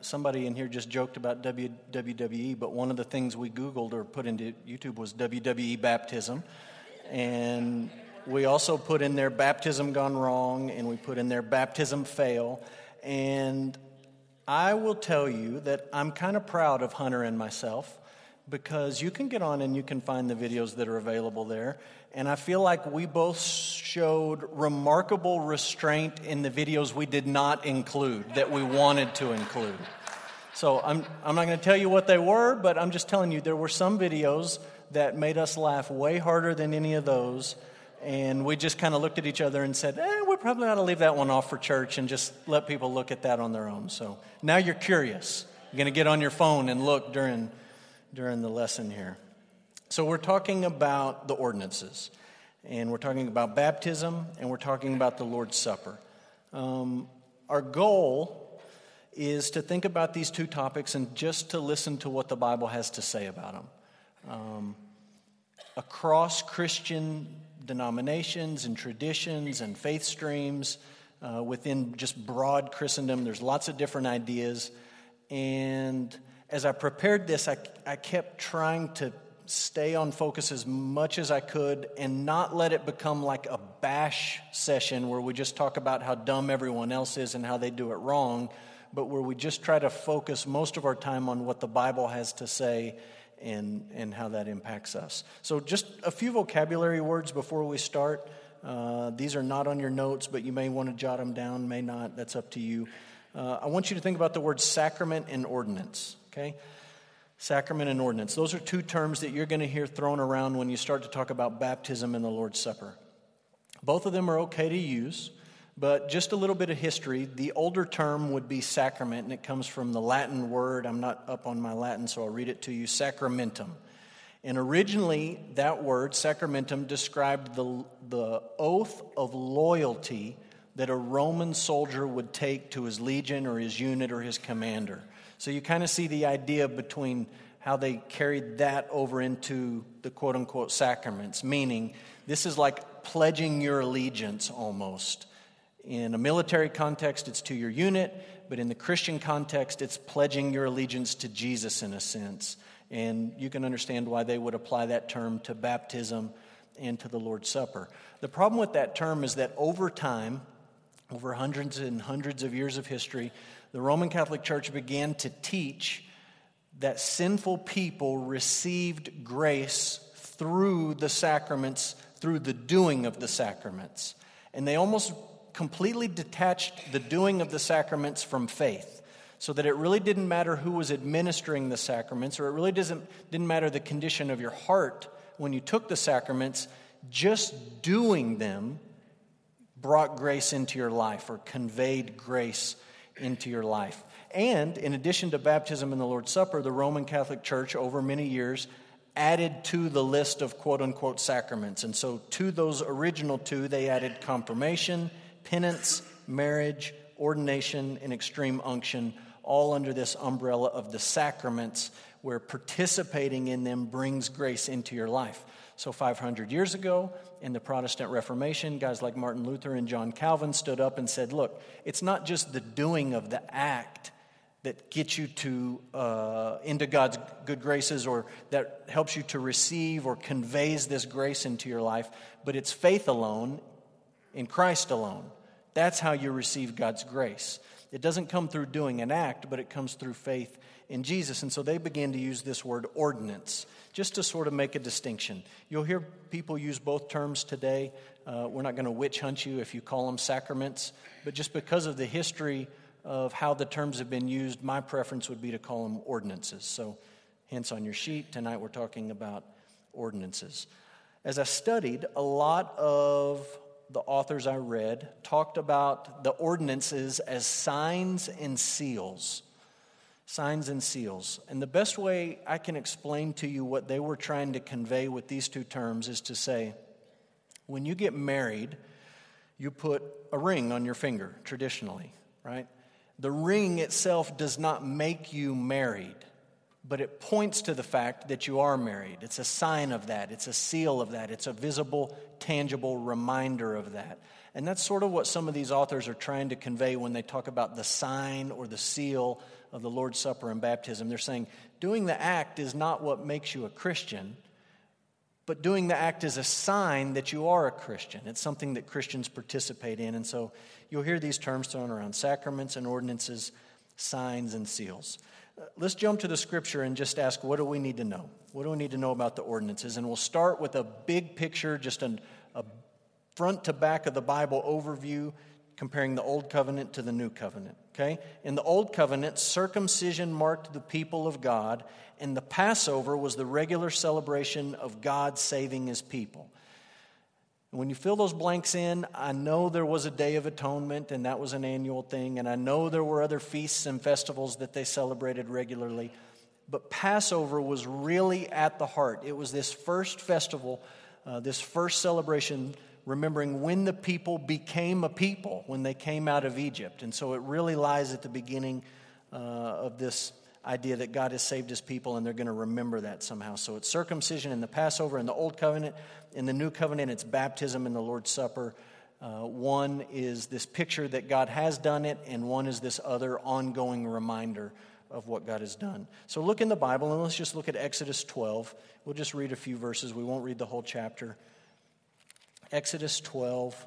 somebody in here just joked about WWE, but one of the things we Googled or put into YouTube was WWE baptism. And we also put in there baptism gone wrong, and we put in there baptism fail. And I will tell you that I'm kind of proud of Hunter and myself because you can get on and you can find the videos that are available there. And I feel like we both showed remarkable restraint in the videos we did not include that we wanted to include. So I'm, I'm not going to tell you what they were, but I'm just telling you there were some videos that made us laugh way harder than any of those. And we just kind of looked at each other and said, eh, we probably ought to leave that one off for church and just let people look at that on their own. So now you're curious. You're going to get on your phone and look during, during the lesson here. So, we're talking about the ordinances, and we're talking about baptism, and we're talking about the Lord's Supper. Um, our goal is to think about these two topics and just to listen to what the Bible has to say about them. Um, across Christian denominations and traditions and faith streams, uh, within just broad Christendom, there's lots of different ideas. And as I prepared this, I, I kept trying to stay on focus as much as I could and not let it become like a bash session where we just talk about how dumb everyone else is and how they do it wrong, but where we just try to focus most of our time on what the Bible has to say and, and how that impacts us. So, just a few vocabulary words before we start. Uh, these are not on your notes, but you may want to jot them down, may not. That's up to you. Uh, I want you to think about the word sacrament and ordinance, okay? Sacrament and ordinance. Those are two terms that you're going to hear thrown around when you start to talk about baptism and the Lord's Supper. Both of them are okay to use, but just a little bit of history. The older term would be sacrament, and it comes from the Latin word. I'm not up on my Latin, so I'll read it to you sacramentum. And originally, that word, sacramentum, described the, the oath of loyalty that a Roman soldier would take to his legion or his unit or his commander. So you kind of see the idea between how they carried that over into the quote unquote sacraments, meaning this is like pledging your allegiance almost. In a military context, it's to your unit, but in the Christian context, it's pledging your allegiance to Jesus in a sense. And you can understand why they would apply that term to baptism and to the Lord's Supper. The problem with that term is that over time, over hundreds and hundreds of years of history, the Roman Catholic Church began to teach that sinful people received grace through the sacraments, through the doing of the sacraments. And they almost completely detached the doing of the sacraments from faith. So that it really didn't matter who was administering the sacraments, or it really doesn't, didn't matter the condition of your heart when you took the sacraments, just doing them brought grace into your life or conveyed grace into your life. And in addition to baptism and the Lord's Supper, the Roman Catholic Church over many years added to the list of quote unquote sacraments. And so to those original two, they added confirmation, penance, marriage, ordination, and extreme unction, all under this umbrella of the sacraments, where participating in them brings grace into your life. So, 500 years ago, in the Protestant Reformation, guys like Martin Luther and John Calvin stood up and said, Look, it's not just the doing of the act that gets you to uh, into God's good graces or that helps you to receive or conveys this grace into your life, but it's faith alone in Christ alone. That's how you receive God's grace. It doesn't come through doing an act, but it comes through faith in Jesus. And so they began to use this word ordinance just to sort of make a distinction. You'll hear people use both terms today. Uh, we're not going to witch hunt you if you call them sacraments, but just because of the history of how the terms have been used, my preference would be to call them ordinances. So, hence on your sheet, tonight we're talking about ordinances. As I studied, a lot of the authors I read talked about the ordinances as signs and seals signs and seals. And the best way I can explain to you what they were trying to convey with these two terms is to say, when you get married, you put a ring on your finger, traditionally, right? The ring itself does not make you married, but it points to the fact that you are married. It's a sign of that, it's a seal of that, it's a visible, tangible reminder of that. And that's sort of what some of these authors are trying to convey when they talk about the sign or the seal of the Lord's Supper and baptism. They're saying doing the act is not what makes you a Christian, but doing the act is a sign that you are a Christian. It's something that Christians participate in. And so you'll hear these terms thrown around sacraments and ordinances, signs and seals. Uh, let's jump to the scripture and just ask what do we need to know? What do we need to know about the ordinances? And we'll start with a big picture, just an, a front to back of the Bible overview comparing the Old Covenant to the New Covenant. Okay? In the Old Covenant, circumcision marked the people of God, and the Passover was the regular celebration of God saving his people. When you fill those blanks in, I know there was a Day of Atonement, and that was an annual thing, and I know there were other feasts and festivals that they celebrated regularly. But Passover was really at the heart. It was this first festival, uh, this first celebration remembering when the people became a people, when they came out of Egypt. And so it really lies at the beginning uh, of this idea that God has saved his people and they're going to remember that somehow. So it's circumcision in the Passover in the Old Covenant. In the New Covenant, it's baptism in the Lord's Supper. Uh, one is this picture that God has done it, and one is this other ongoing reminder of what God has done. So look in the Bible and let's just look at Exodus 12. We'll just read a few verses, we won't read the whole chapter. Exodus 12.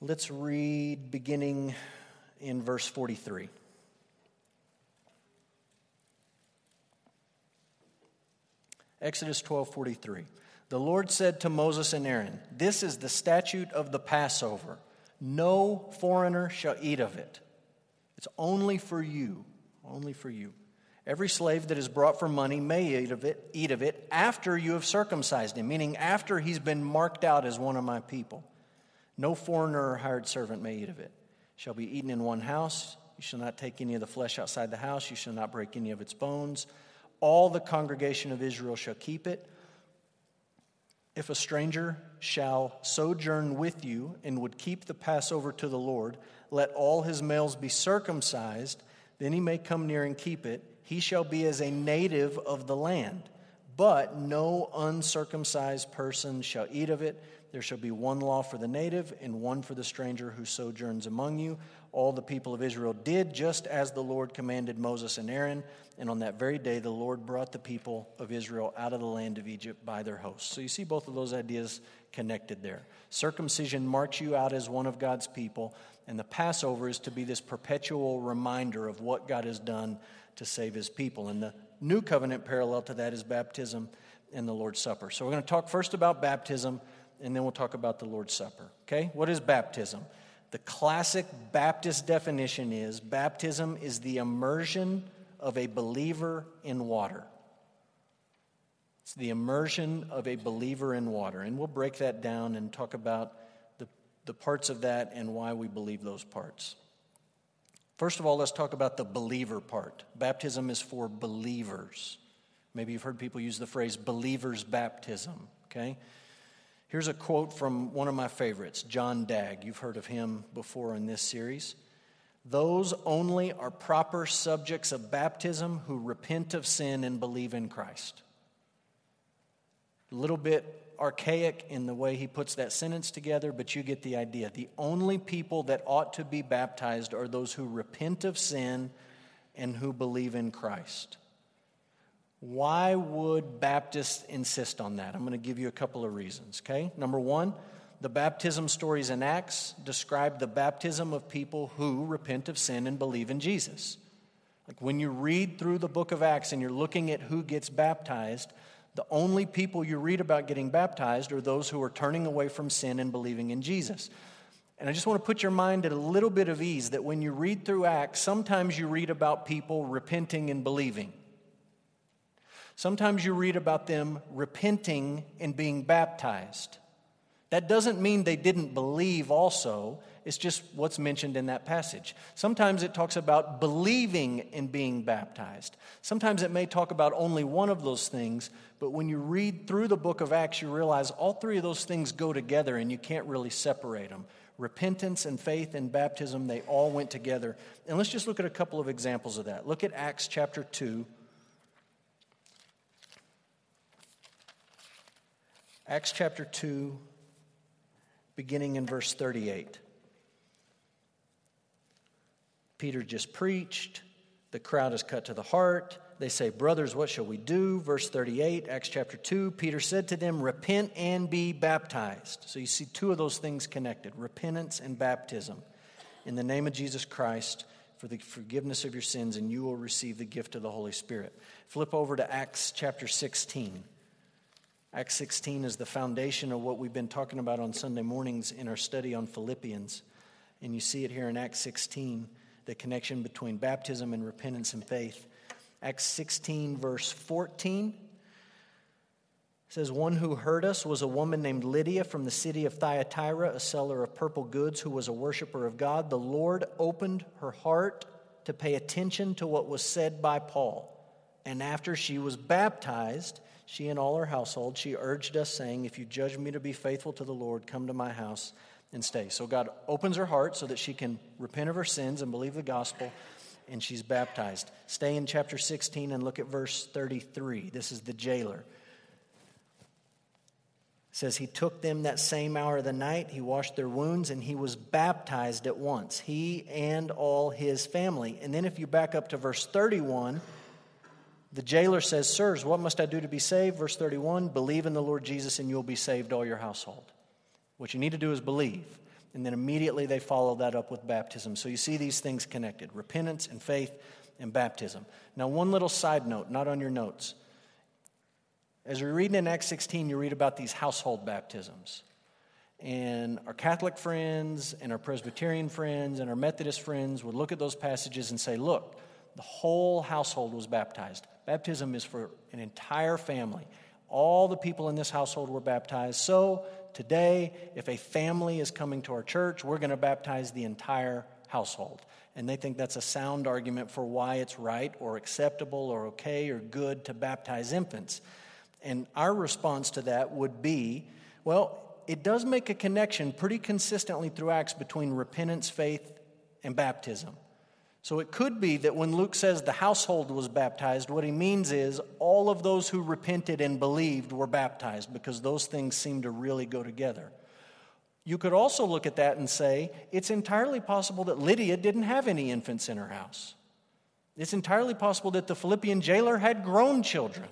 Let's read beginning in verse 43. Exodus 12:43. The Lord said to Moses and Aaron, "This is the statute of the Passover. No foreigner shall eat of it. It's only for you, only for you." Every slave that is brought for money may eat of it, eat of it after you have circumcised him, meaning after he's been marked out as one of my people. No foreigner or hired servant may eat of it. Shall be eaten in one house. You shall not take any of the flesh outside the house. You shall not break any of its bones. All the congregation of Israel shall keep it. If a stranger shall sojourn with you and would keep the Passover to the Lord, let all his males be circumcised, then he may come near and keep it he shall be as a native of the land. But no uncircumcised person shall eat of it. There shall be one law for the native and one for the stranger who sojourns among you. All the people of Israel did just as the Lord commanded Moses and Aaron. And on that very day, the Lord brought the people of Israel out of the land of Egypt by their hosts. So you see both of those ideas connected there. Circumcision marks you out as one of God's people, and the Passover is to be this perpetual reminder of what God has done to save his people. And the new covenant parallel to that is baptism and the Lord's Supper. So we're going to talk first about baptism and then we'll talk about the Lord's Supper. Okay? What is baptism? The classic Baptist definition is baptism is the immersion of a believer in water. It's the immersion of a believer in water. And we'll break that down and talk about the, the parts of that and why we believe those parts. First of all, let's talk about the believer part. Baptism is for believers. Maybe you've heard people use the phrase believer's baptism, okay? Here's a quote from one of my favorites, John Dagg. You've heard of him before in this series. Those only are proper subjects of baptism who repent of sin and believe in Christ. A little bit archaic in the way he puts that sentence together, but you get the idea. The only people that ought to be baptized are those who repent of sin and who believe in Christ. Why would Baptists insist on that? I'm going to give you a couple of reasons, okay? Number one, the baptism stories in Acts describe the baptism of people who repent of sin and believe in Jesus. Like when you read through the book of Acts and you're looking at who gets baptized, the only people you read about getting baptized are those who are turning away from sin and believing in Jesus. And I just want to put your mind at a little bit of ease that when you read through Acts, sometimes you read about people repenting and believing. Sometimes you read about them repenting and being baptized. That doesn't mean they didn't believe also. It's just what's mentioned in that passage. Sometimes it talks about believing in being baptized. Sometimes it may talk about only one of those things, but when you read through the book of Acts, you realize all three of those things go together and you can't really separate them. Repentance and faith and baptism, they all went together. And let's just look at a couple of examples of that. Look at Acts chapter 2. Acts chapter 2, beginning in verse 38. Peter just preached. The crowd is cut to the heart. They say, Brothers, what shall we do? Verse 38, Acts chapter 2. Peter said to them, Repent and be baptized. So you see two of those things connected repentance and baptism. In the name of Jesus Christ for the forgiveness of your sins, and you will receive the gift of the Holy Spirit. Flip over to Acts chapter 16. Acts 16 is the foundation of what we've been talking about on Sunday mornings in our study on Philippians. And you see it here in Acts 16, the connection between baptism and repentance and faith. Acts 16, verse 14 says, One who heard us was a woman named Lydia from the city of Thyatira, a seller of purple goods who was a worshiper of God. The Lord opened her heart to pay attention to what was said by Paul. And after she was baptized, she and all her household, she urged us, saying, If you judge me to be faithful to the Lord, come to my house and stay. So God opens her heart so that she can repent of her sins and believe the gospel and she's baptized. Stay in chapter 16 and look at verse 33. This is the jailer. It says he took them that same hour of the night, he washed their wounds, and he was baptized at once, he and all his family. And then if you back up to verse 31, the jailer says, Sirs, what must I do to be saved? Verse 31 Believe in the Lord Jesus, and you'll be saved, all your household. What you need to do is believe. And then immediately they follow that up with baptism. So you see these things connected repentance and faith and baptism. Now, one little side note, not on your notes. As we read in Acts 16, you read about these household baptisms. And our Catholic friends and our Presbyterian friends and our Methodist friends would look at those passages and say, look, the whole household was baptized. Baptism is for an entire family. All the people in this household were baptized. So today, if a family is coming to our church, we're going to baptize the entire household. And they think that's a sound argument for why it's right or acceptable or okay or good to baptize infants. And our response to that would be well, it does make a connection pretty consistently through Acts between repentance, faith, and baptism. So it could be that when Luke says the household was baptized, what he means is all of those who repented and believed were baptized because those things seem to really go together. You could also look at that and say it's entirely possible that Lydia didn't have any infants in her house. It's entirely possible that the Philippian jailer had grown children.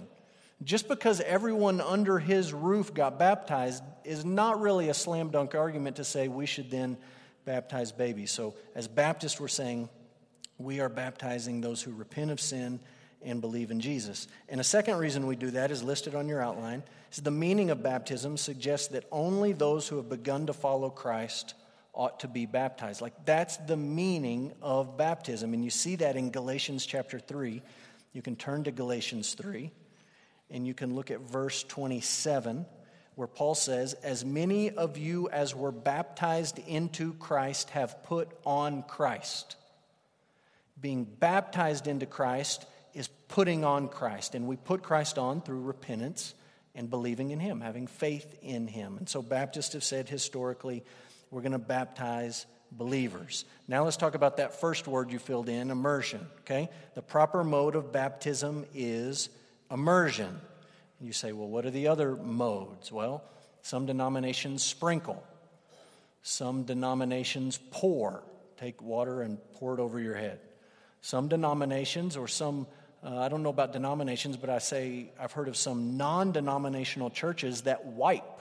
Just because everyone under his roof got baptized is not really a slam dunk argument to say we should then baptize babies. So, as Baptists, we're saying we are baptizing those who repent of sin and believe in Jesus. And a second reason we do that is listed on your outline. Is the meaning of baptism suggests that only those who have begun to follow Christ ought to be baptized. Like that's the meaning of baptism. And you see that in Galatians chapter 3. You can turn to Galatians 3 and you can look at verse 27 where Paul says, As many of you as were baptized into Christ have put on Christ being baptized into Christ is putting on Christ. And we put Christ on through repentance and believing in Him, having faith in Him. And so Baptists have said historically, we're going to baptize believers. Now let's talk about that first word you filled in immersion. Okay? The proper mode of baptism is immersion. You say, well, what are the other modes? Well, some denominations sprinkle, some denominations pour. Take water and pour it over your head. Some denominations or some, uh, I don't know about denominations, but I say I've heard of some non denominational churches that wipe.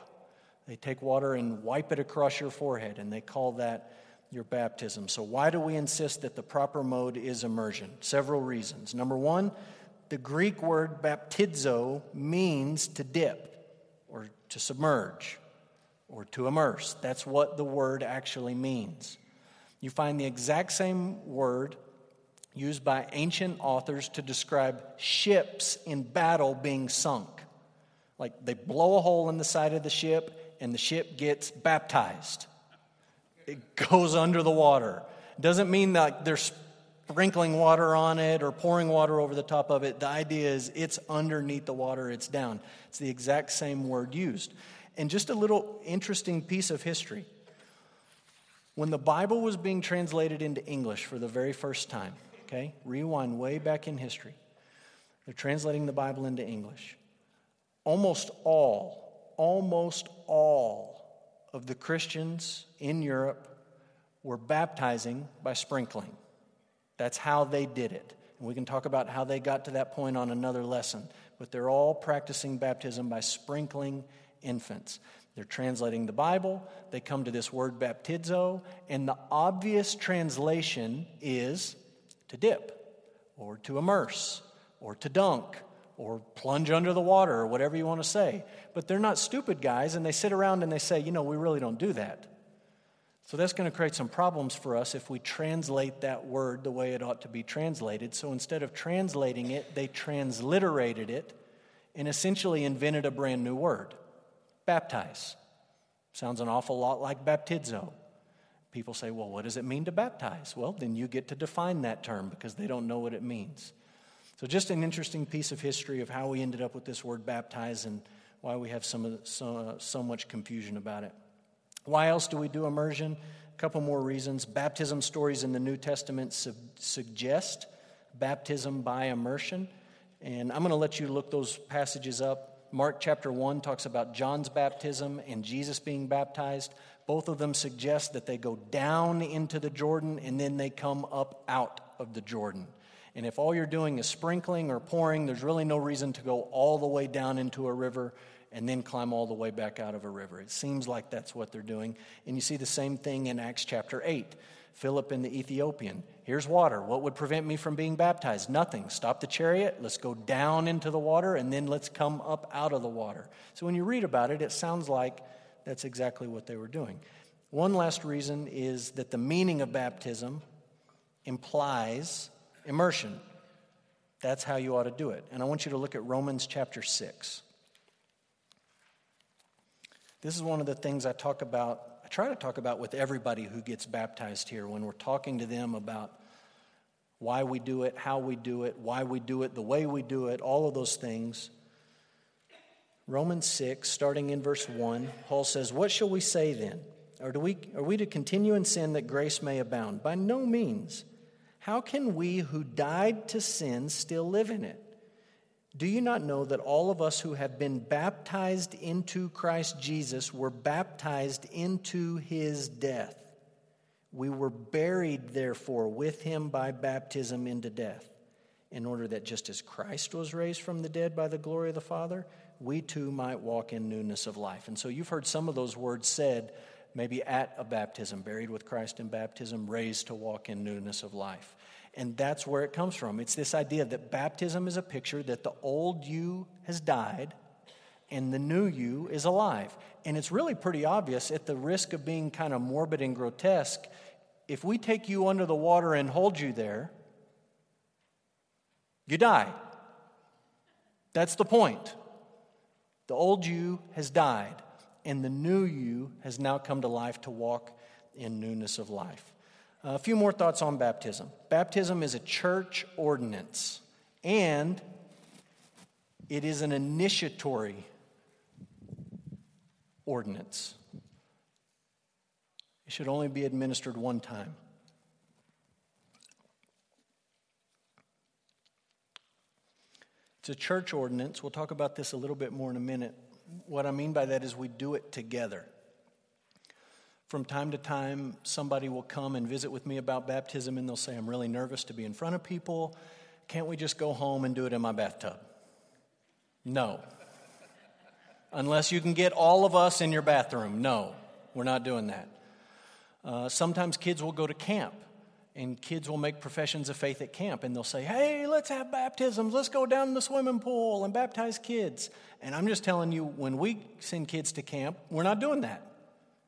They take water and wipe it across your forehead, and they call that your baptism. So, why do we insist that the proper mode is immersion? Several reasons. Number one, the Greek word baptizo means to dip or to submerge or to immerse. That's what the word actually means. You find the exact same word used by ancient authors to describe ships in battle being sunk. Like they blow a hole in the side of the ship and the ship gets baptized. It goes under the water. Doesn't mean that they're sprinkling water on it or pouring water over the top of it. The idea is it's underneath the water, it's down. It's the exact same word used. And just a little interesting piece of history. When the Bible was being translated into English for the very first time, okay? Rewind way back in history. They're translating the Bible into English. Almost all, almost all of the Christians in Europe were baptizing by sprinkling. That's how they did it. And we can talk about how they got to that point on another lesson. But they're all practicing baptism by sprinkling infants. They're translating the Bible. They come to this word baptizo, and the obvious translation is to dip, or to immerse, or to dunk, or plunge under the water, or whatever you want to say. But they're not stupid guys, and they sit around and they say, you know, we really don't do that. So that's going to create some problems for us if we translate that word the way it ought to be translated. So instead of translating it, they transliterated it and essentially invented a brand new word baptize. Sounds an awful lot like baptizo. People say, well, what does it mean to baptize? Well, then you get to define that term because they don't know what it means. So, just an interesting piece of history of how we ended up with this word baptize and why we have some, so, so much confusion about it. Why else do we do immersion? A couple more reasons. Baptism stories in the New Testament su- suggest baptism by immersion. And I'm going to let you look those passages up. Mark chapter 1 talks about John's baptism and Jesus being baptized. Both of them suggest that they go down into the Jordan and then they come up out of the Jordan. And if all you're doing is sprinkling or pouring, there's really no reason to go all the way down into a river and then climb all the way back out of a river. It seems like that's what they're doing. And you see the same thing in Acts chapter 8. Philip and the Ethiopian. Here's water. What would prevent me from being baptized? Nothing. Stop the chariot. Let's go down into the water and then let's come up out of the water. So when you read about it, it sounds like that's exactly what they were doing. One last reason is that the meaning of baptism implies immersion. That's how you ought to do it. And I want you to look at Romans chapter 6. This is one of the things I talk about, I try to talk about with everybody who gets baptized here when we're talking to them about why we do it, how we do it, why we do it, the way we do it, all of those things. Romans 6, starting in verse 1, Paul says, What shall we say then? Or do we, are we to continue in sin that grace may abound? By no means. How can we who died to sin still live in it? Do you not know that all of us who have been baptized into Christ Jesus were baptized into his death? We were buried, therefore, with him by baptism into death, in order that just as Christ was raised from the dead by the glory of the Father, we too might walk in newness of life. And so you've heard some of those words said maybe at a baptism, buried with Christ in baptism, raised to walk in newness of life. And that's where it comes from. It's this idea that baptism is a picture that the old you has died and the new you is alive. And it's really pretty obvious, at the risk of being kind of morbid and grotesque, if we take you under the water and hold you there, you die. That's the point. The old you has died, and the new you has now come to life to walk in newness of life. A few more thoughts on baptism. Baptism is a church ordinance, and it is an initiatory ordinance. It should only be administered one time. It's a church ordinance. We'll talk about this a little bit more in a minute. What I mean by that is we do it together. From time to time, somebody will come and visit with me about baptism and they'll say, I'm really nervous to be in front of people. Can't we just go home and do it in my bathtub? No. Unless you can get all of us in your bathroom. No, we're not doing that. Uh, sometimes kids will go to camp and kids will make professions of faith at camp and they'll say, Hey, let's have baptisms. Let's go down to the swimming pool and baptize kids. And I'm just telling you, when we send kids to camp, we're not doing that.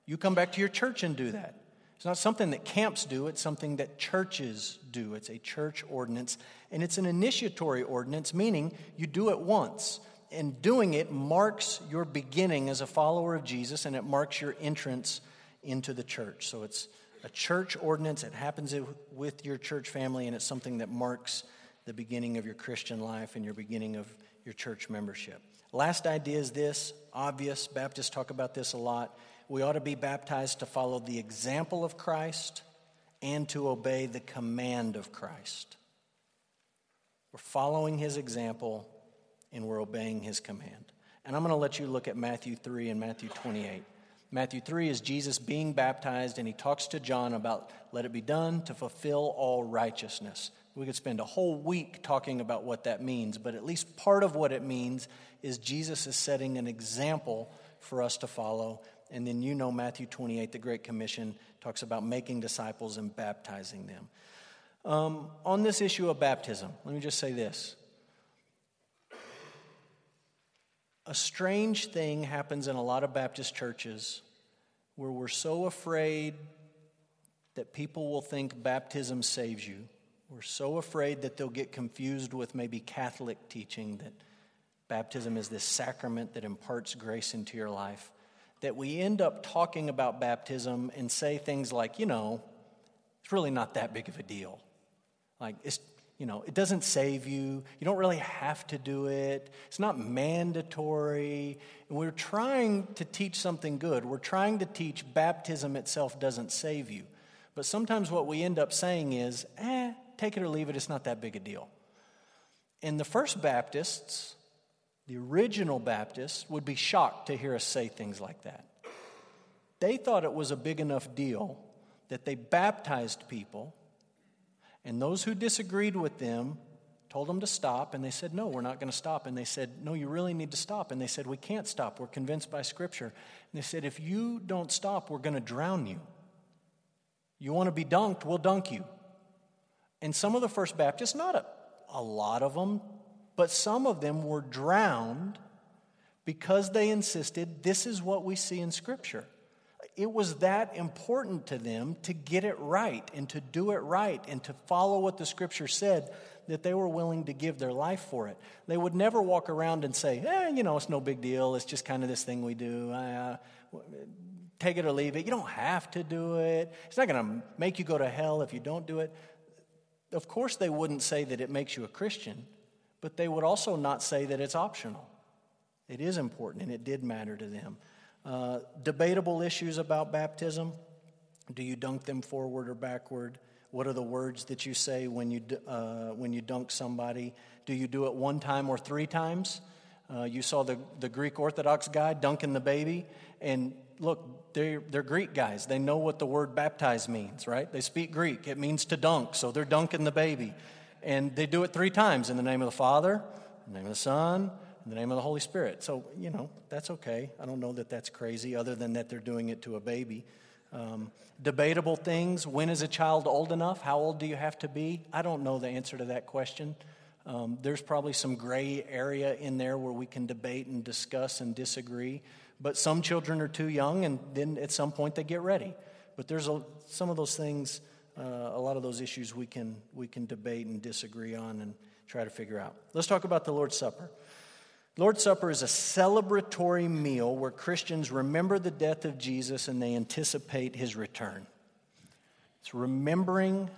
You come back to your church and do that. It's not something that camps do, it's something that churches do. It's a church ordinance, and it's an initiatory ordinance, meaning you do it once. And doing it marks your beginning as a follower of Jesus, and it marks your entrance into the church. So it's a church ordinance. It happens with your church family, and it's something that marks the beginning of your Christian life and your beginning of your church membership. Last idea is this obvious. Baptists talk about this a lot we ought to be baptized to follow the example of Christ and to obey the command of Christ. We're following his example and we're obeying his command. And I'm going to let you look at Matthew 3 and Matthew 28. Matthew 3 is Jesus being baptized, and he talks to John about let it be done to fulfill all righteousness. We could spend a whole week talking about what that means, but at least part of what it means is Jesus is setting an example for us to follow. And then you know Matthew 28, the Great Commission, talks about making disciples and baptizing them. Um, on this issue of baptism, let me just say this. A strange thing happens in a lot of Baptist churches where we're so afraid that people will think baptism saves you. We're so afraid that they'll get confused with maybe Catholic teaching that baptism is this sacrament that imparts grace into your life that we end up talking about baptism and say things like, you know, it's really not that big of a deal. Like, it's, you know, it doesn't save you. You don't really have to do it. It's not mandatory. And we're trying to teach something good. We're trying to teach baptism itself doesn't save you. But sometimes what we end up saying is, eh, take it or leave it, it's not that big a deal. And the first Baptists, the original Baptists, would be shocked to hear us say things like that. They thought it was a big enough deal that they baptized people and those who disagreed with them told them to stop, and they said, No, we're not going to stop. And they said, No, you really need to stop. And they said, We can't stop. We're convinced by Scripture. And they said, If you don't stop, we're going to drown you. You want to be dunked, we'll dunk you. And some of the First Baptists, not a, a lot of them, but some of them were drowned because they insisted this is what we see in Scripture it was that important to them to get it right and to do it right and to follow what the scripture said that they were willing to give their life for it. They would never walk around and say, eh, you know, it's no big deal. It's just kind of this thing we do. Uh, take it or leave it. You don't have to do it. It's not going to make you go to hell if you don't do it. Of course, they wouldn't say that it makes you a Christian, but they would also not say that it's optional. It is important and it did matter to them. Uh, debatable issues about baptism. Do you dunk them forward or backward? What are the words that you say when you, uh, when you dunk somebody? Do you do it one time or three times? Uh, you saw the, the Greek Orthodox guy dunking the baby. And look, they're, they're Greek guys. They know what the word baptize means, right? They speak Greek. It means to dunk, so they're dunking the baby. And they do it three times in the name of the Father, in the name of the Son, in the name of the Holy Spirit. So, you know, that's okay. I don't know that that's crazy, other than that they're doing it to a baby. Um, debatable things. When is a child old enough? How old do you have to be? I don't know the answer to that question. Um, there's probably some gray area in there where we can debate and discuss and disagree. But some children are too young, and then at some point they get ready. But there's a, some of those things, uh, a lot of those issues we can, we can debate and disagree on and try to figure out. Let's talk about the Lord's Supper. Lord's Supper is a celebratory meal where Christians remember the death of Jesus and they anticipate his return. It's remembering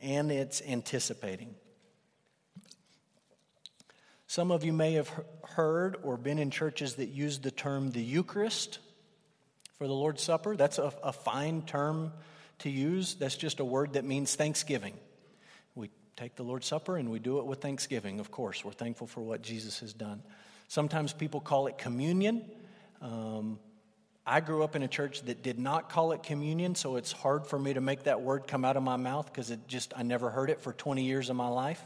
and it's anticipating. Some of you may have heard or been in churches that use the term the Eucharist for the Lord's Supper. That's a, a fine term to use. That's just a word that means thanksgiving. We take the Lord's Supper and we do it with thanksgiving, of course. We're thankful for what Jesus has done. Sometimes people call it communion. Um, I grew up in a church that did not call it communion, so it's hard for me to make that word come out of my mouth because it just, I never heard it for 20 years of my life.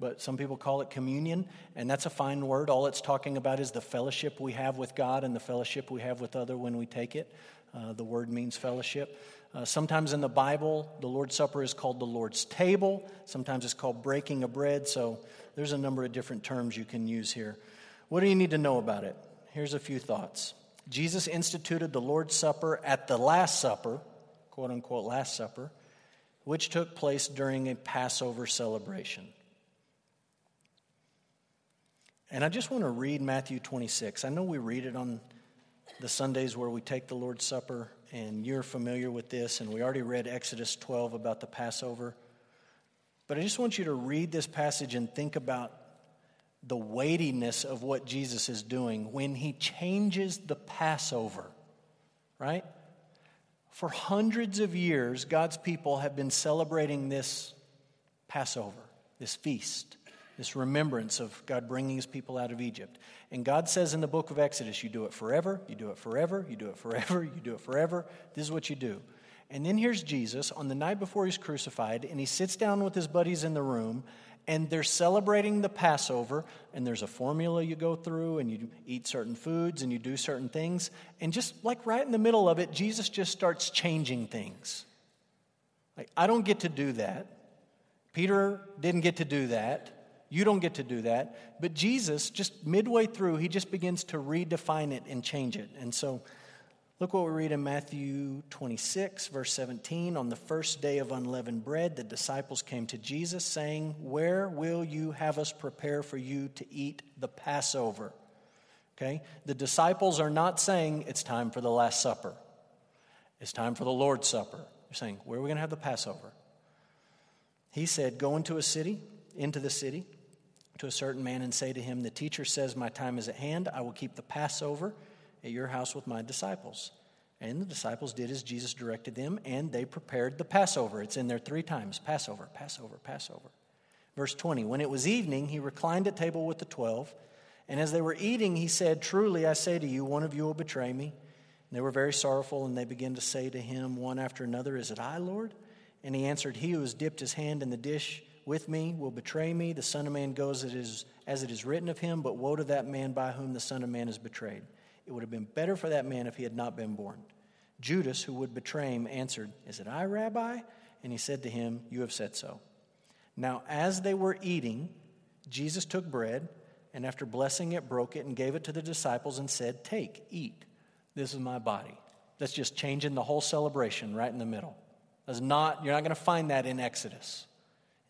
But some people call it communion, and that's a fine word. All it's talking about is the fellowship we have with God and the fellowship we have with other when we take it. Uh, the word means fellowship. Uh, sometimes in the Bible, the Lord's Supper is called the Lord's table. Sometimes it's called breaking of bread. So there's a number of different terms you can use here. What do you need to know about it? Here's a few thoughts. Jesus instituted the Lord's Supper at the Last Supper, quote unquote, Last Supper, which took place during a Passover celebration. And I just want to read Matthew 26. I know we read it on the Sundays where we take the Lord's Supper, and you're familiar with this, and we already read Exodus 12 about the Passover. But I just want you to read this passage and think about the weightiness of what Jesus is doing when he changes the Passover, right? For hundreds of years, God's people have been celebrating this Passover, this feast, this remembrance of God bringing his people out of Egypt. And God says in the book of Exodus, you do it forever, you do it forever, you do it forever, you do it forever. This is what you do. And then here's Jesus on the night before he's crucified, and he sits down with his buddies in the room, and they're celebrating the Passover, and there's a formula you go through, and you eat certain foods, and you do certain things. And just like right in the middle of it, Jesus just starts changing things. Like, I don't get to do that. Peter didn't get to do that. You don't get to do that. But Jesus, just midway through, he just begins to redefine it and change it. And so, look what we read in Matthew 26, verse 17. On the first day of unleavened bread, the disciples came to Jesus, saying, Where will you have us prepare for you to eat the Passover? Okay? The disciples are not saying it's time for the Last Supper, it's time for the Lord's Supper. They're saying, Where are we going to have the Passover? He said, Go into a city, into the city to a certain man and say to him, The teacher says, My time is at hand. I will keep the Passover at your house with my disciples. And the disciples did as Jesus directed them, and they prepared the Passover. It's in there three times Passover, Passover, Passover. Verse 20 When it was evening, he reclined at table with the twelve. And as they were eating, he said, Truly I say to you, one of you will betray me. And they were very sorrowful, and they began to say to him one after another, Is it I, Lord? And he answered, He who has dipped his hand in the dish with me will betray me. The Son of Man goes as it is written of him, but woe to that man by whom the Son of Man is betrayed. It would have been better for that man if he had not been born. Judas, who would betray him, answered, Is it I, Rabbi? And he said to him, You have said so. Now, as they were eating, Jesus took bread, and after blessing it, broke it and gave it to the disciples and said, Take, eat. This is my body. That's just changing the whole celebration right in the middle. That's not, you're not going to find that in Exodus.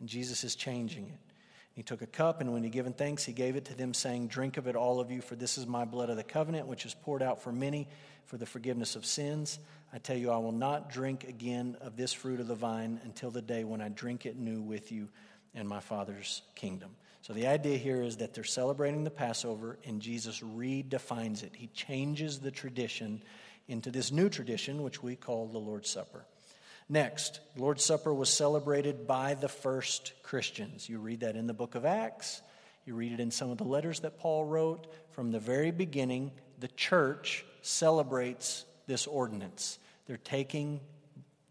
And Jesus is changing it. He took a cup, and when he given thanks, he gave it to them, saying, Drink of it, all of you, for this is my blood of the covenant, which is poured out for many for the forgiveness of sins. I tell you, I will not drink again of this fruit of the vine until the day when I drink it new with you in my Father's kingdom. So the idea here is that they're celebrating the Passover, and Jesus redefines it. He changes the tradition into this new tradition, which we call the Lord's Supper. Next, Lord's Supper was celebrated by the first Christians. You read that in the book of Acts. You read it in some of the letters that Paul wrote. From the very beginning, the church celebrates this ordinance. They're taking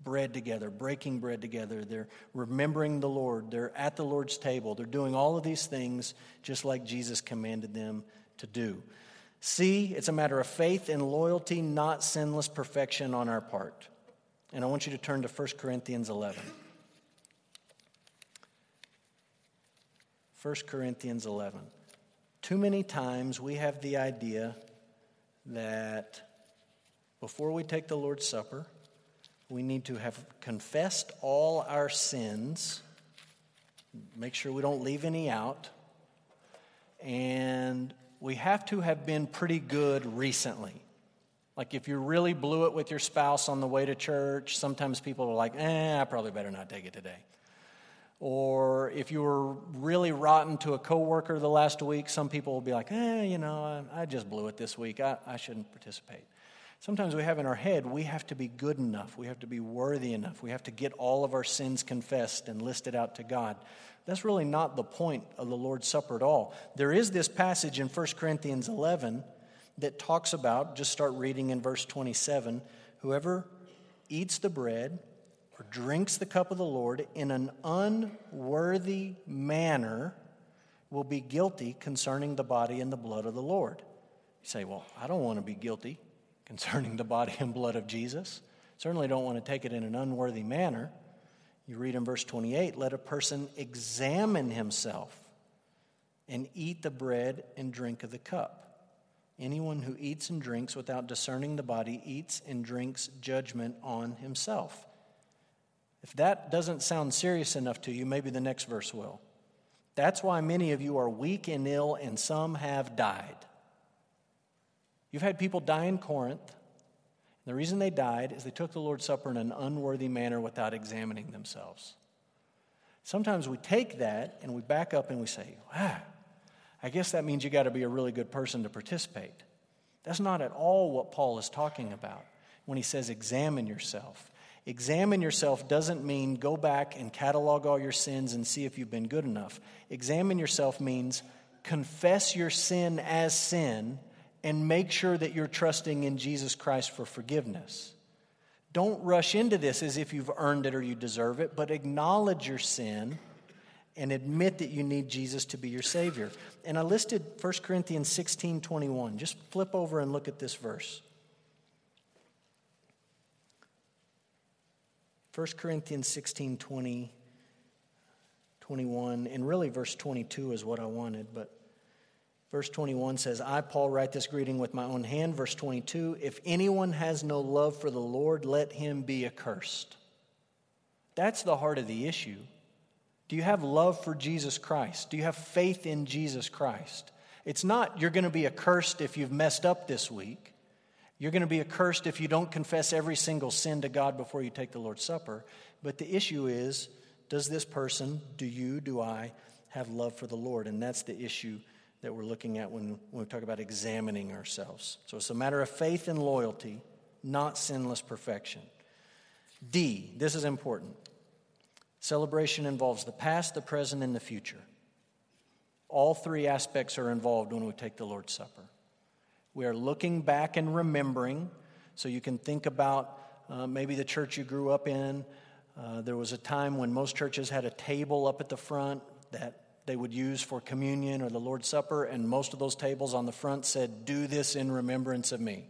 bread together, breaking bread together. They're remembering the Lord. They're at the Lord's table. They're doing all of these things just like Jesus commanded them to do. See, it's a matter of faith and loyalty, not sinless perfection on our part. And I want you to turn to 1 Corinthians 11. 1 Corinthians 11. Too many times we have the idea that before we take the Lord's Supper, we need to have confessed all our sins, make sure we don't leave any out, and we have to have been pretty good recently. Like if you really blew it with your spouse on the way to church, sometimes people are like, eh, I probably better not take it today. Or if you were really rotten to a coworker the last week, some people will be like, eh, you know, I, I just blew it this week. I, I shouldn't participate. Sometimes we have in our head, we have to be good enough. We have to be worthy enough. We have to get all of our sins confessed and listed out to God. That's really not the point of the Lord's Supper at all. There is this passage in 1 Corinthians 11 that talks about, just start reading in verse 27 whoever eats the bread or drinks the cup of the Lord in an unworthy manner will be guilty concerning the body and the blood of the Lord. You say, Well, I don't want to be guilty concerning the body and blood of Jesus. Certainly don't want to take it in an unworthy manner. You read in verse 28 let a person examine himself and eat the bread and drink of the cup. Anyone who eats and drinks without discerning the body eats and drinks judgment on himself. If that doesn't sound serious enough to you, maybe the next verse will. That's why many of you are weak and ill, and some have died. You've had people die in Corinth. And the reason they died is they took the Lord's Supper in an unworthy manner without examining themselves. Sometimes we take that and we back up and we say, ah, I guess that means you got to be a really good person to participate. That's not at all what Paul is talking about when he says examine yourself. Examine yourself doesn't mean go back and catalog all your sins and see if you've been good enough. Examine yourself means confess your sin as sin and make sure that you're trusting in Jesus Christ for forgiveness. Don't rush into this as if you've earned it or you deserve it, but acknowledge your sin and admit that you need Jesus to be your Savior. And I listed 1 Corinthians 16 21. Just flip over and look at this verse. 1 Corinthians 16 20, 21, and really verse 22 is what I wanted, but verse 21 says, I, Paul, write this greeting with my own hand. Verse 22, if anyone has no love for the Lord, let him be accursed. That's the heart of the issue. Do you have love for Jesus Christ? Do you have faith in Jesus Christ? It's not you're going to be accursed if you've messed up this week. You're going to be accursed if you don't confess every single sin to God before you take the Lord's Supper. But the issue is does this person, do you, do I, have love for the Lord? And that's the issue that we're looking at when, when we talk about examining ourselves. So it's a matter of faith and loyalty, not sinless perfection. D, this is important. Celebration involves the past, the present, and the future. All three aspects are involved when we take the Lord's Supper. We are looking back and remembering, so you can think about uh, maybe the church you grew up in. Uh, there was a time when most churches had a table up at the front that they would use for communion or the Lord's Supper, and most of those tables on the front said, Do this in remembrance of me.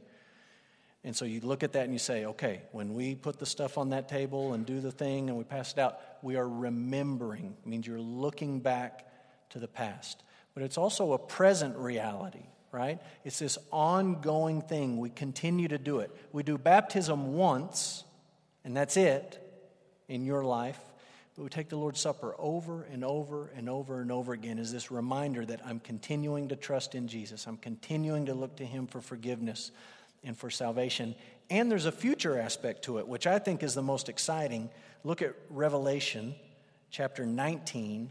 And so you look at that and you say, okay, when we put the stuff on that table and do the thing and we pass it out, we are remembering. It means you're looking back to the past. But it's also a present reality, right? It's this ongoing thing. We continue to do it. We do baptism once, and that's it in your life. But we take the Lord's Supper over and over and over and over again as this reminder that I'm continuing to trust in Jesus. I'm continuing to look to Him for forgiveness and for salvation. And there's a future aspect to it, which I think is the most exciting. Look at Revelation chapter 19,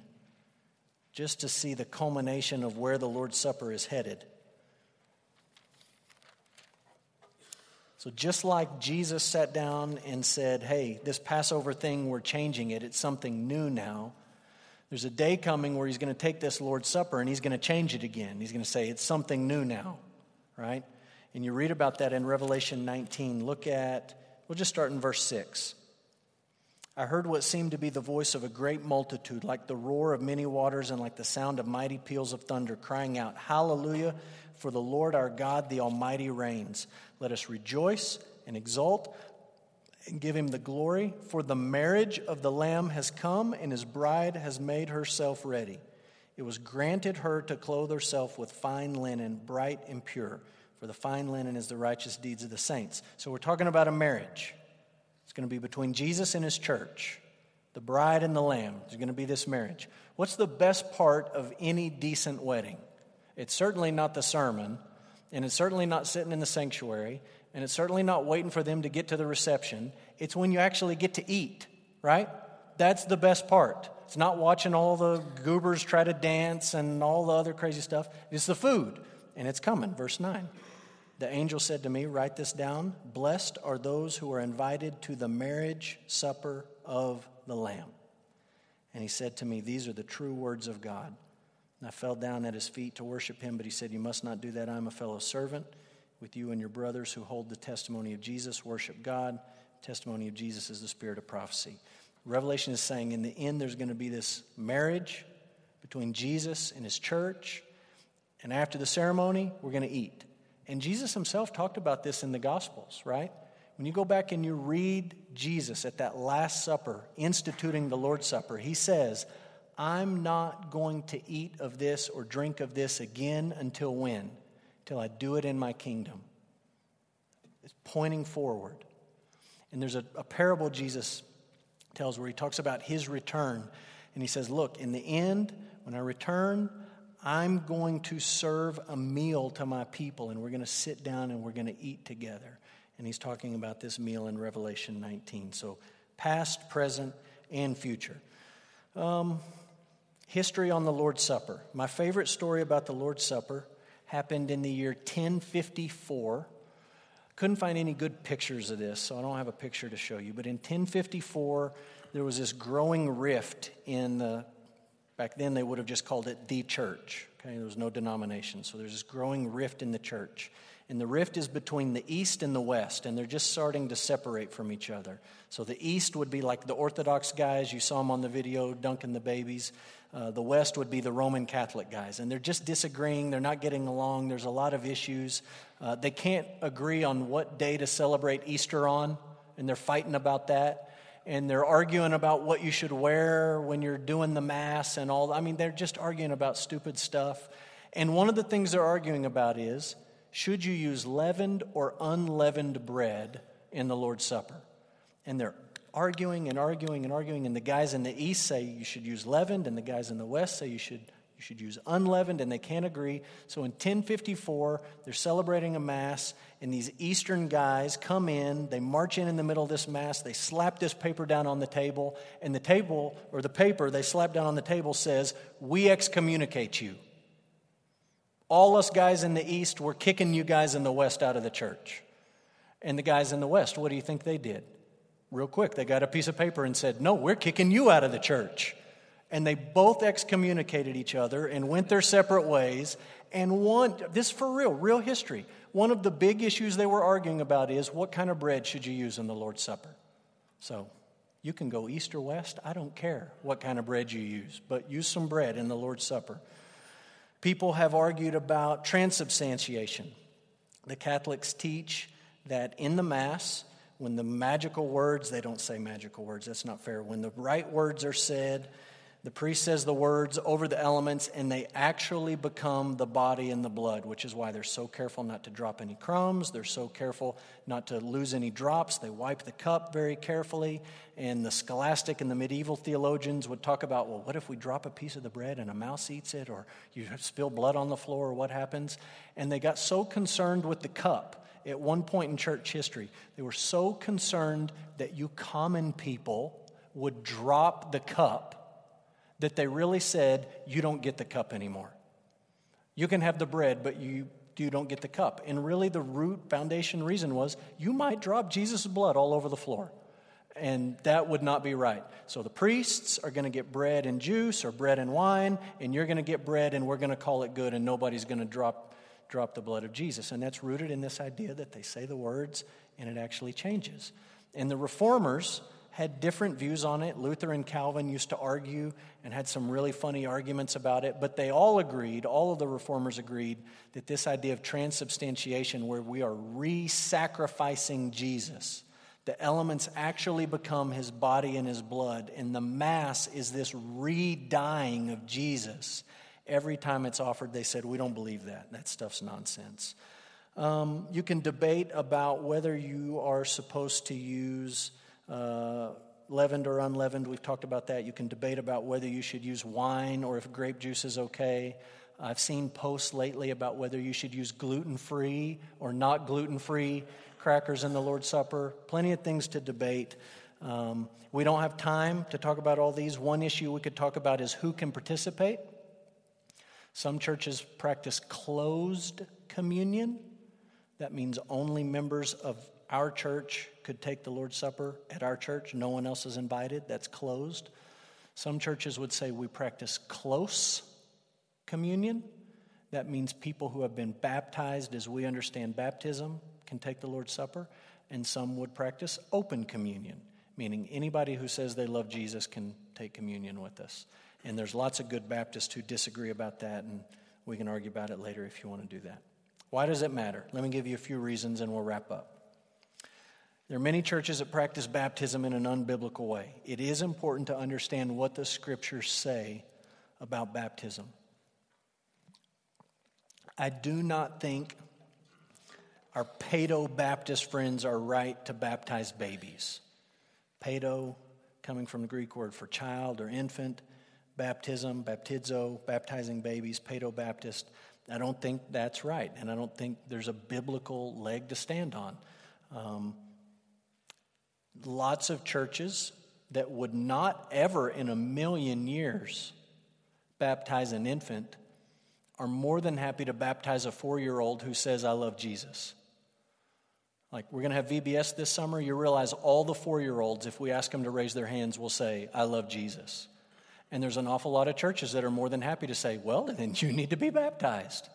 just to see the culmination of where the Lord's Supper is headed. So, just like Jesus sat down and said, Hey, this Passover thing, we're changing it, it's something new now. There's a day coming where he's going to take this Lord's Supper and he's going to change it again. He's going to say, It's something new now, right? And you read about that in Revelation 19. Look at, we'll just start in verse 6. I heard what seemed to be the voice of a great multitude, like the roar of many waters and like the sound of mighty peals of thunder, crying out, Hallelujah, for the Lord our God, the Almighty, reigns. Let us rejoice and exult and give him the glory, for the marriage of the Lamb has come, and his bride has made herself ready. It was granted her to clothe herself with fine linen, bright and pure for the fine linen is the righteous deeds of the saints. So we're talking about a marriage. It's going to be between Jesus and his church, the bride and the lamb. There's going to be this marriage. What's the best part of any decent wedding? It's certainly not the sermon, and it's certainly not sitting in the sanctuary, and it's certainly not waiting for them to get to the reception. It's when you actually get to eat, right? That's the best part. It's not watching all the goobers try to dance and all the other crazy stuff. It's the food, and it's coming. Verse 9. The angel said to me, Write this down. Blessed are those who are invited to the marriage supper of the Lamb. And he said to me, These are the true words of God. And I fell down at his feet to worship him, but he said, You must not do that. I'm a fellow servant with you and your brothers who hold the testimony of Jesus. Worship God. Testimony of Jesus is the spirit of prophecy. Revelation is saying in the end, there's going to be this marriage between Jesus and his church. And after the ceremony, we're going to eat. And Jesus himself talked about this in the Gospels, right? When you go back and you read Jesus at that Last Supper, instituting the Lord's Supper, he says, I'm not going to eat of this or drink of this again until when? Till I do it in my kingdom. It's pointing forward. And there's a, a parable Jesus tells where he talks about his return. And he says, Look, in the end, when I return, I'm going to serve a meal to my people, and we're going to sit down and we're going to eat together. And he's talking about this meal in Revelation 19. So, past, present, and future. Um, history on the Lord's Supper. My favorite story about the Lord's Supper happened in the year 1054. couldn't find any good pictures of this, so I don't have a picture to show you. But in 1054, there was this growing rift in the, back then they would have just called it the church. Okay, there was no denomination. So there's this growing rift in the church. And the rift is between the East and the West, and they're just starting to separate from each other. So the East would be like the Orthodox guys, you saw them on the video dunking the babies. Uh, the West would be the Roman Catholic guys, and they're just disagreeing. They're not getting along. There's a lot of issues. Uh, they can't agree on what day to celebrate Easter on, and they're fighting about that. And they're arguing about what you should wear when you're doing the Mass and all. I mean, they're just arguing about stupid stuff. And one of the things they're arguing about is should you use leavened or unleavened bread in the Lord's Supper? And they're arguing and arguing and arguing, and the guys in the East say you should use leavened, and the guys in the West say you should, you should use unleavened, and they can't agree. So in 1054, they're celebrating a Mass, and these Eastern guys come in, they march in in the middle of this Mass, they slap this paper down on the table, and the table, or the paper they slap down on the table says, We excommunicate you all us guys in the East were kicking you guys in the West out of the church. And the guys in the West, what do you think they did? Real quick, they got a piece of paper and said, No, we're kicking you out of the church. And they both excommunicated each other and went their separate ways. And one, this for real, real history. One of the big issues they were arguing about is what kind of bread should you use in the Lord's Supper? So you can go east or west, I don't care what kind of bread you use, but use some bread in the Lord's Supper. People have argued about transubstantiation. The Catholics teach that in the Mass, when the magical words, they don't say magical words, that's not fair. When the right words are said, the priest says the words over the elements, and they actually become the body and the blood, which is why they're so careful not to drop any crumbs. They're so careful not to lose any drops. They wipe the cup very carefully. And the scholastic and the medieval theologians would talk about well, what if we drop a piece of the bread and a mouse eats it, or you spill blood on the floor, or what happens? And they got so concerned with the cup at one point in church history. They were so concerned that you common people would drop the cup that they really said, You don't get the cup anymore. You can have the bread, but you, you don't get the cup. And really, the root foundation reason was you might drop Jesus' blood all over the floor. And that would not be right. So the priests are going to get bread and juice or bread and wine, and you're going to get bread, and we're going to call it good, and nobody's going to drop, drop the blood of Jesus. And that's rooted in this idea that they say the words and it actually changes. And the reformers had different views on it. Luther and Calvin used to argue and had some really funny arguments about it, but they all agreed, all of the reformers agreed, that this idea of transubstantiation, where we are re sacrificing Jesus, the elements actually become his body and his blood, and the Mass is this re dying of Jesus. Every time it's offered, they said, We don't believe that. That stuff's nonsense. Um, you can debate about whether you are supposed to use uh, leavened or unleavened, we've talked about that. You can debate about whether you should use wine or if grape juice is okay. I've seen posts lately about whether you should use gluten free or not gluten free crackers in the Lord's Supper. Plenty of things to debate. Um, we don't have time to talk about all these. One issue we could talk about is who can participate. Some churches practice closed communion. That means only members of our church could take the Lord's Supper at our church. No one else is invited. That's closed. Some churches would say we practice close communion. That means people who have been baptized as we understand baptism can take the Lord's Supper. And some would practice open communion, meaning anybody who says they love Jesus can take communion with us. And there's lots of good Baptists who disagree about that, and we can argue about it later if you want to do that. Why does it matter? Let me give you a few reasons and we'll wrap up. There are many churches that practice baptism in an unbiblical way. It is important to understand what the scriptures say about baptism. I do not think our Paedo Baptist friends are right to baptize babies. Paedo, coming from the Greek word for child or infant, baptism, baptizo, baptizing babies, Paedo Baptist. I don't think that's right, and I don't think there's a biblical leg to stand on. Um, lots of churches that would not ever in a million years baptize an infant are more than happy to baptize a four year old who says, I love Jesus. Like, we're going to have VBS this summer. You realize all the four year olds, if we ask them to raise their hands, will say, I love Jesus. And there's an awful lot of churches that are more than happy to say, Well, then you need to be baptized.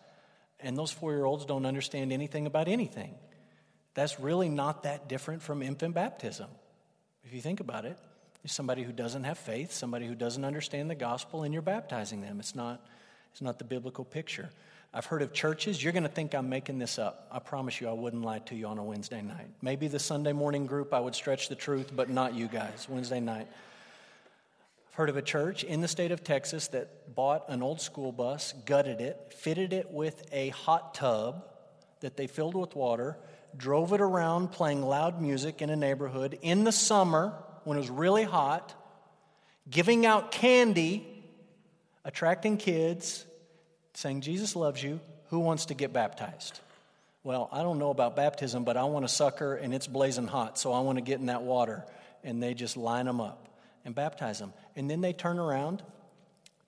And those four year olds don't understand anything about anything. That's really not that different from infant baptism. If you think about it, it's somebody who doesn't have faith, somebody who doesn't understand the gospel, and you're baptizing them. It's not, it's not the biblical picture. I've heard of churches, you're going to think I'm making this up. I promise you I wouldn't lie to you on a Wednesday night. Maybe the Sunday morning group, I would stretch the truth, but not you guys, Wednesday night. I've heard of a church in the state of Texas that bought an old school bus, gutted it, fitted it with a hot tub that they filled with water, drove it around playing loud music in a neighborhood in the summer when it was really hot, giving out candy, attracting kids saying, Jesus loves you. Who wants to get baptized? Well, I don't know about baptism, but I want a sucker and it's blazing hot, so I want to get in that water. And they just line them up and baptize them. And then they turn around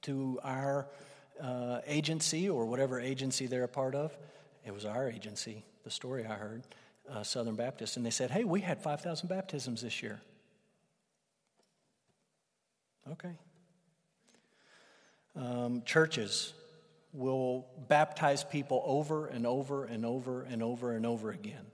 to our uh, agency or whatever agency they're a part of. It was our agency, the story I heard, uh, Southern Baptist. And they said, Hey, we had 5,000 baptisms this year. Okay. Um, churches will baptize people over and over and over and over and over again.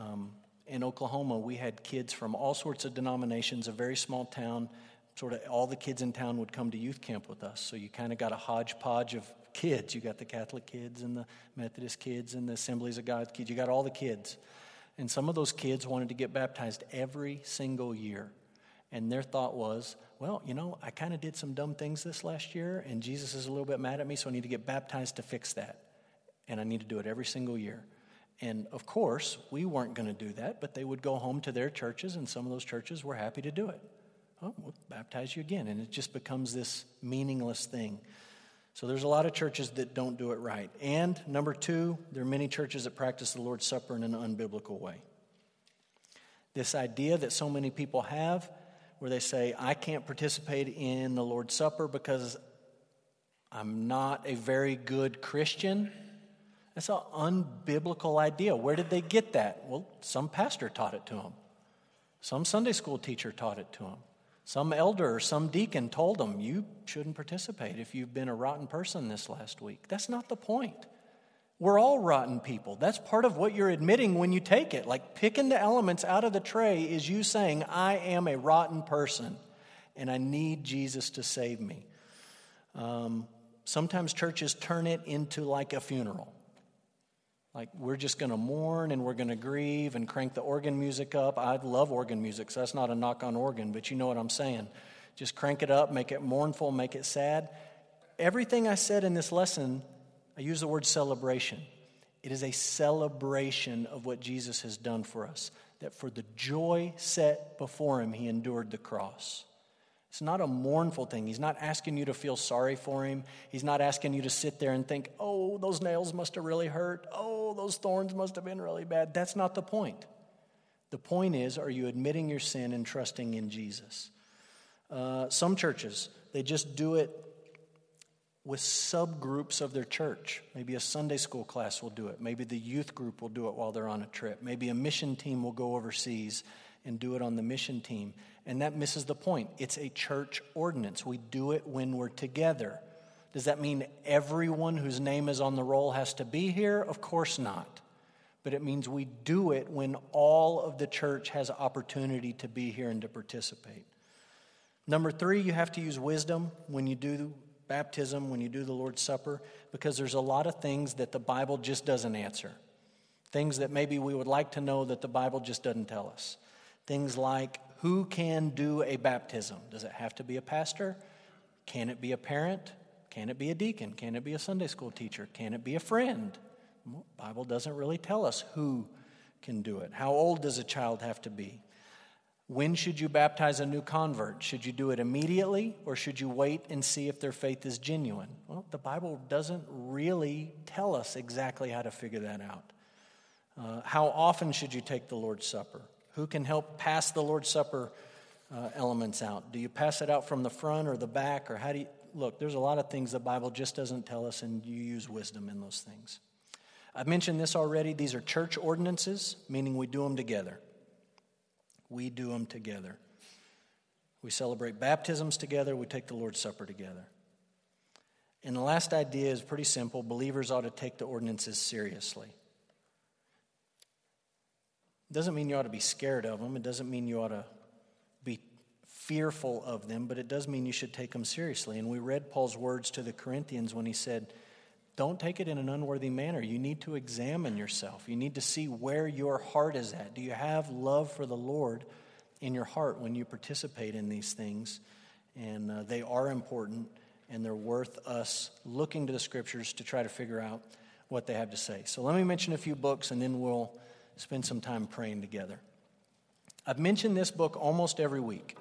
Um, in Oklahoma, we had kids from all sorts of denominations, a very small town. Sort of all the kids in town would come to youth camp with us. So you kind of got a hodgepodge of kids. You got the Catholic kids and the Methodist kids and the Assemblies of God kids. You got all the kids. And some of those kids wanted to get baptized every single year. And their thought was, well, you know, I kind of did some dumb things this last year, and Jesus is a little bit mad at me, so I need to get baptized to fix that. And I need to do it every single year. And of course, we weren't going to do that, but they would go home to their churches, and some of those churches were happy to do it. Oh, we'll baptize you again. And it just becomes this meaningless thing. So there's a lot of churches that don't do it right. And number two, there are many churches that practice the Lord's Supper in an unbiblical way. This idea that so many people have where they say, I can't participate in the Lord's Supper because I'm not a very good Christian. That's an unbiblical idea. Where did they get that? Well, some pastor taught it to them, some Sunday school teacher taught it to them, some elder or some deacon told them, You shouldn't participate if you've been a rotten person this last week. That's not the point. We're all rotten people. That's part of what you're admitting when you take it. Like picking the elements out of the tray is you saying, I am a rotten person and I need Jesus to save me. Um, sometimes churches turn it into like a funeral. Like we're just going to mourn and we're going to grieve and crank the organ music up. I love organ music, so that's not a knock on organ, but you know what I'm saying. Just crank it up, make it mournful, make it sad. Everything I said in this lesson I use the word celebration. It is a celebration of what Jesus has done for us, that for the joy set before him, he endured the cross. It's not a mournful thing. He's not asking you to feel sorry for him. He's not asking you to sit there and think, oh, those nails must have really hurt. Oh, those thorns must have been really bad. That's not the point. The point is, are you admitting your sin and trusting in Jesus? Uh, some churches, they just do it with subgroups of their church. Maybe a Sunday school class will do it. Maybe the youth group will do it while they're on a trip. Maybe a mission team will go overseas and do it on the mission team. And that misses the point. It's a church ordinance. We do it when we're together. Does that mean everyone whose name is on the roll has to be here? Of course not. But it means we do it when all of the church has opportunity to be here and to participate. Number three, you have to use wisdom when you do baptism, when you do the Lord's Supper, because there's a lot of things that the Bible just doesn't answer. Things that maybe we would like to know that the Bible just doesn't tell us. Things like who can do a baptism? Does it have to be a pastor? Can it be a parent? Can it be a deacon? Can it be a Sunday school teacher? Can it be a friend? Bible doesn't really tell us who can do it. How old does a child have to be? When should you baptize a new convert? Should you do it immediately or should you wait and see if their faith is genuine? Well, the Bible doesn't really tell us exactly how to figure that out. Uh, how often should you take the Lord's Supper? Who can help pass the Lord's Supper uh, elements out? Do you pass it out from the front or the back, or how do you look? There's a lot of things the Bible just doesn't tell us, and you use wisdom in those things. I've mentioned this already. These are church ordinances, meaning we do them together. We do them together. We celebrate baptisms together, we take the Lord's Supper together. And the last idea is pretty simple believers ought to take the ordinances seriously. It doesn't mean you ought to be scared of them, it doesn't mean you ought to be fearful of them, but it does mean you should take them seriously. And we read Paul's words to the Corinthians when he said, Don't take it in an unworthy manner. You need to examine yourself. You need to see where your heart is at. Do you have love for the Lord in your heart when you participate in these things? And uh, they are important and they're worth us looking to the scriptures to try to figure out what they have to say. So let me mention a few books and then we'll spend some time praying together. I've mentioned this book almost every week.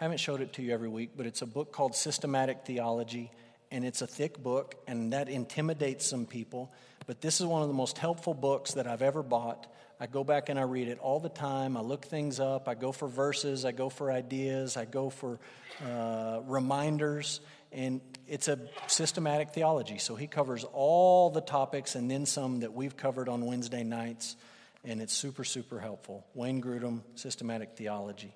I haven't showed it to you every week, but it's a book called Systematic Theology, and it's a thick book, and that intimidates some people. But this is one of the most helpful books that I've ever bought. I go back and I read it all the time. I look things up. I go for verses. I go for ideas. I go for uh, reminders and it's a systematic theology. So he covers all the topics and then some that we've covered on Wednesday nights, and it's super, super helpful. Wayne Grudem, Systematic Theology.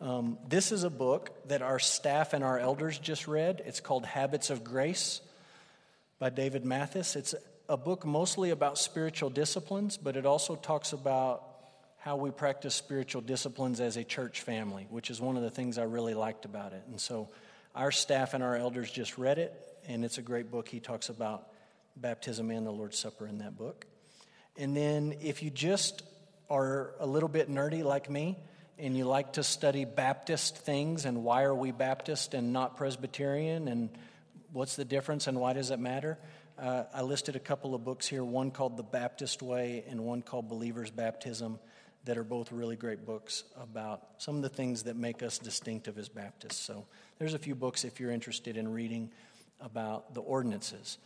Um, this is a book that our staff and our elders just read. It's called Habits of Grace by David Mathis. It's a book mostly about spiritual disciplines, but it also talks about how we practice spiritual disciplines as a church family, which is one of the things I really liked about it. And so our staff and our elders just read it, and it's a great book. He talks about baptism and the Lord's Supper in that book. And then, if you just are a little bit nerdy like me, and you like to study Baptist things and why are we Baptist and not Presbyterian and what's the difference and why does it matter? Uh, I listed a couple of books here, one called The Baptist Way and one called Believer's Baptism, that are both really great books about some of the things that make us distinctive as Baptists. So there's a few books if you're interested in reading about the ordinances.